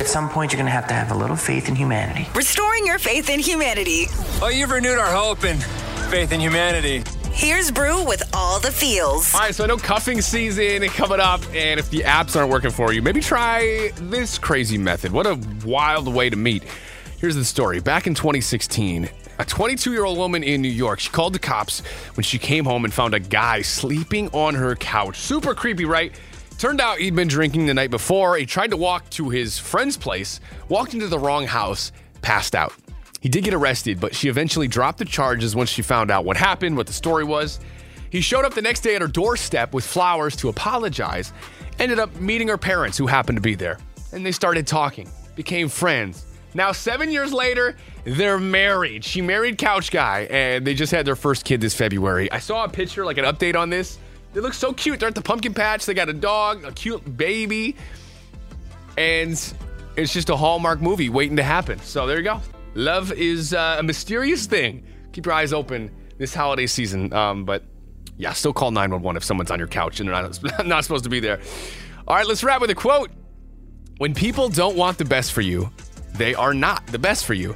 At some point, you're going to have to have a little faith in humanity. Restoring your faith in humanity. Oh, you've renewed our hope and faith in humanity. Here's Brew with all the feels. All right, so I know cuffing season is coming up, and if the apps aren't working for you, maybe try this crazy method. What a wild way to meet. Here's the story. Back in 2016, a 22 year old woman in New York, she called the cops when she came home and found a guy sleeping on her couch. Super creepy, right? Turned out he'd been drinking the night before. He tried to walk to his friend's place, walked into the wrong house, passed out. He did get arrested, but she eventually dropped the charges once she found out what happened, what the story was. He showed up the next day at her doorstep with flowers to apologize, ended up meeting her parents who happened to be there, and they started talking, became friends. Now, seven years later, they're married. She married Couch Guy, and they just had their first kid this February. I saw a picture, like an update on this. They look so cute. They're at the pumpkin patch. They got a dog, a cute baby, and it's just a Hallmark movie waiting to happen. So there you go. Love is uh, a mysterious thing. Keep your eyes open this holiday season. Um, but yeah, still call 911 if someone's on your couch and they're not, not supposed to be there. All right, let's wrap with a quote. When people don't want the best for you, they are not the best for you.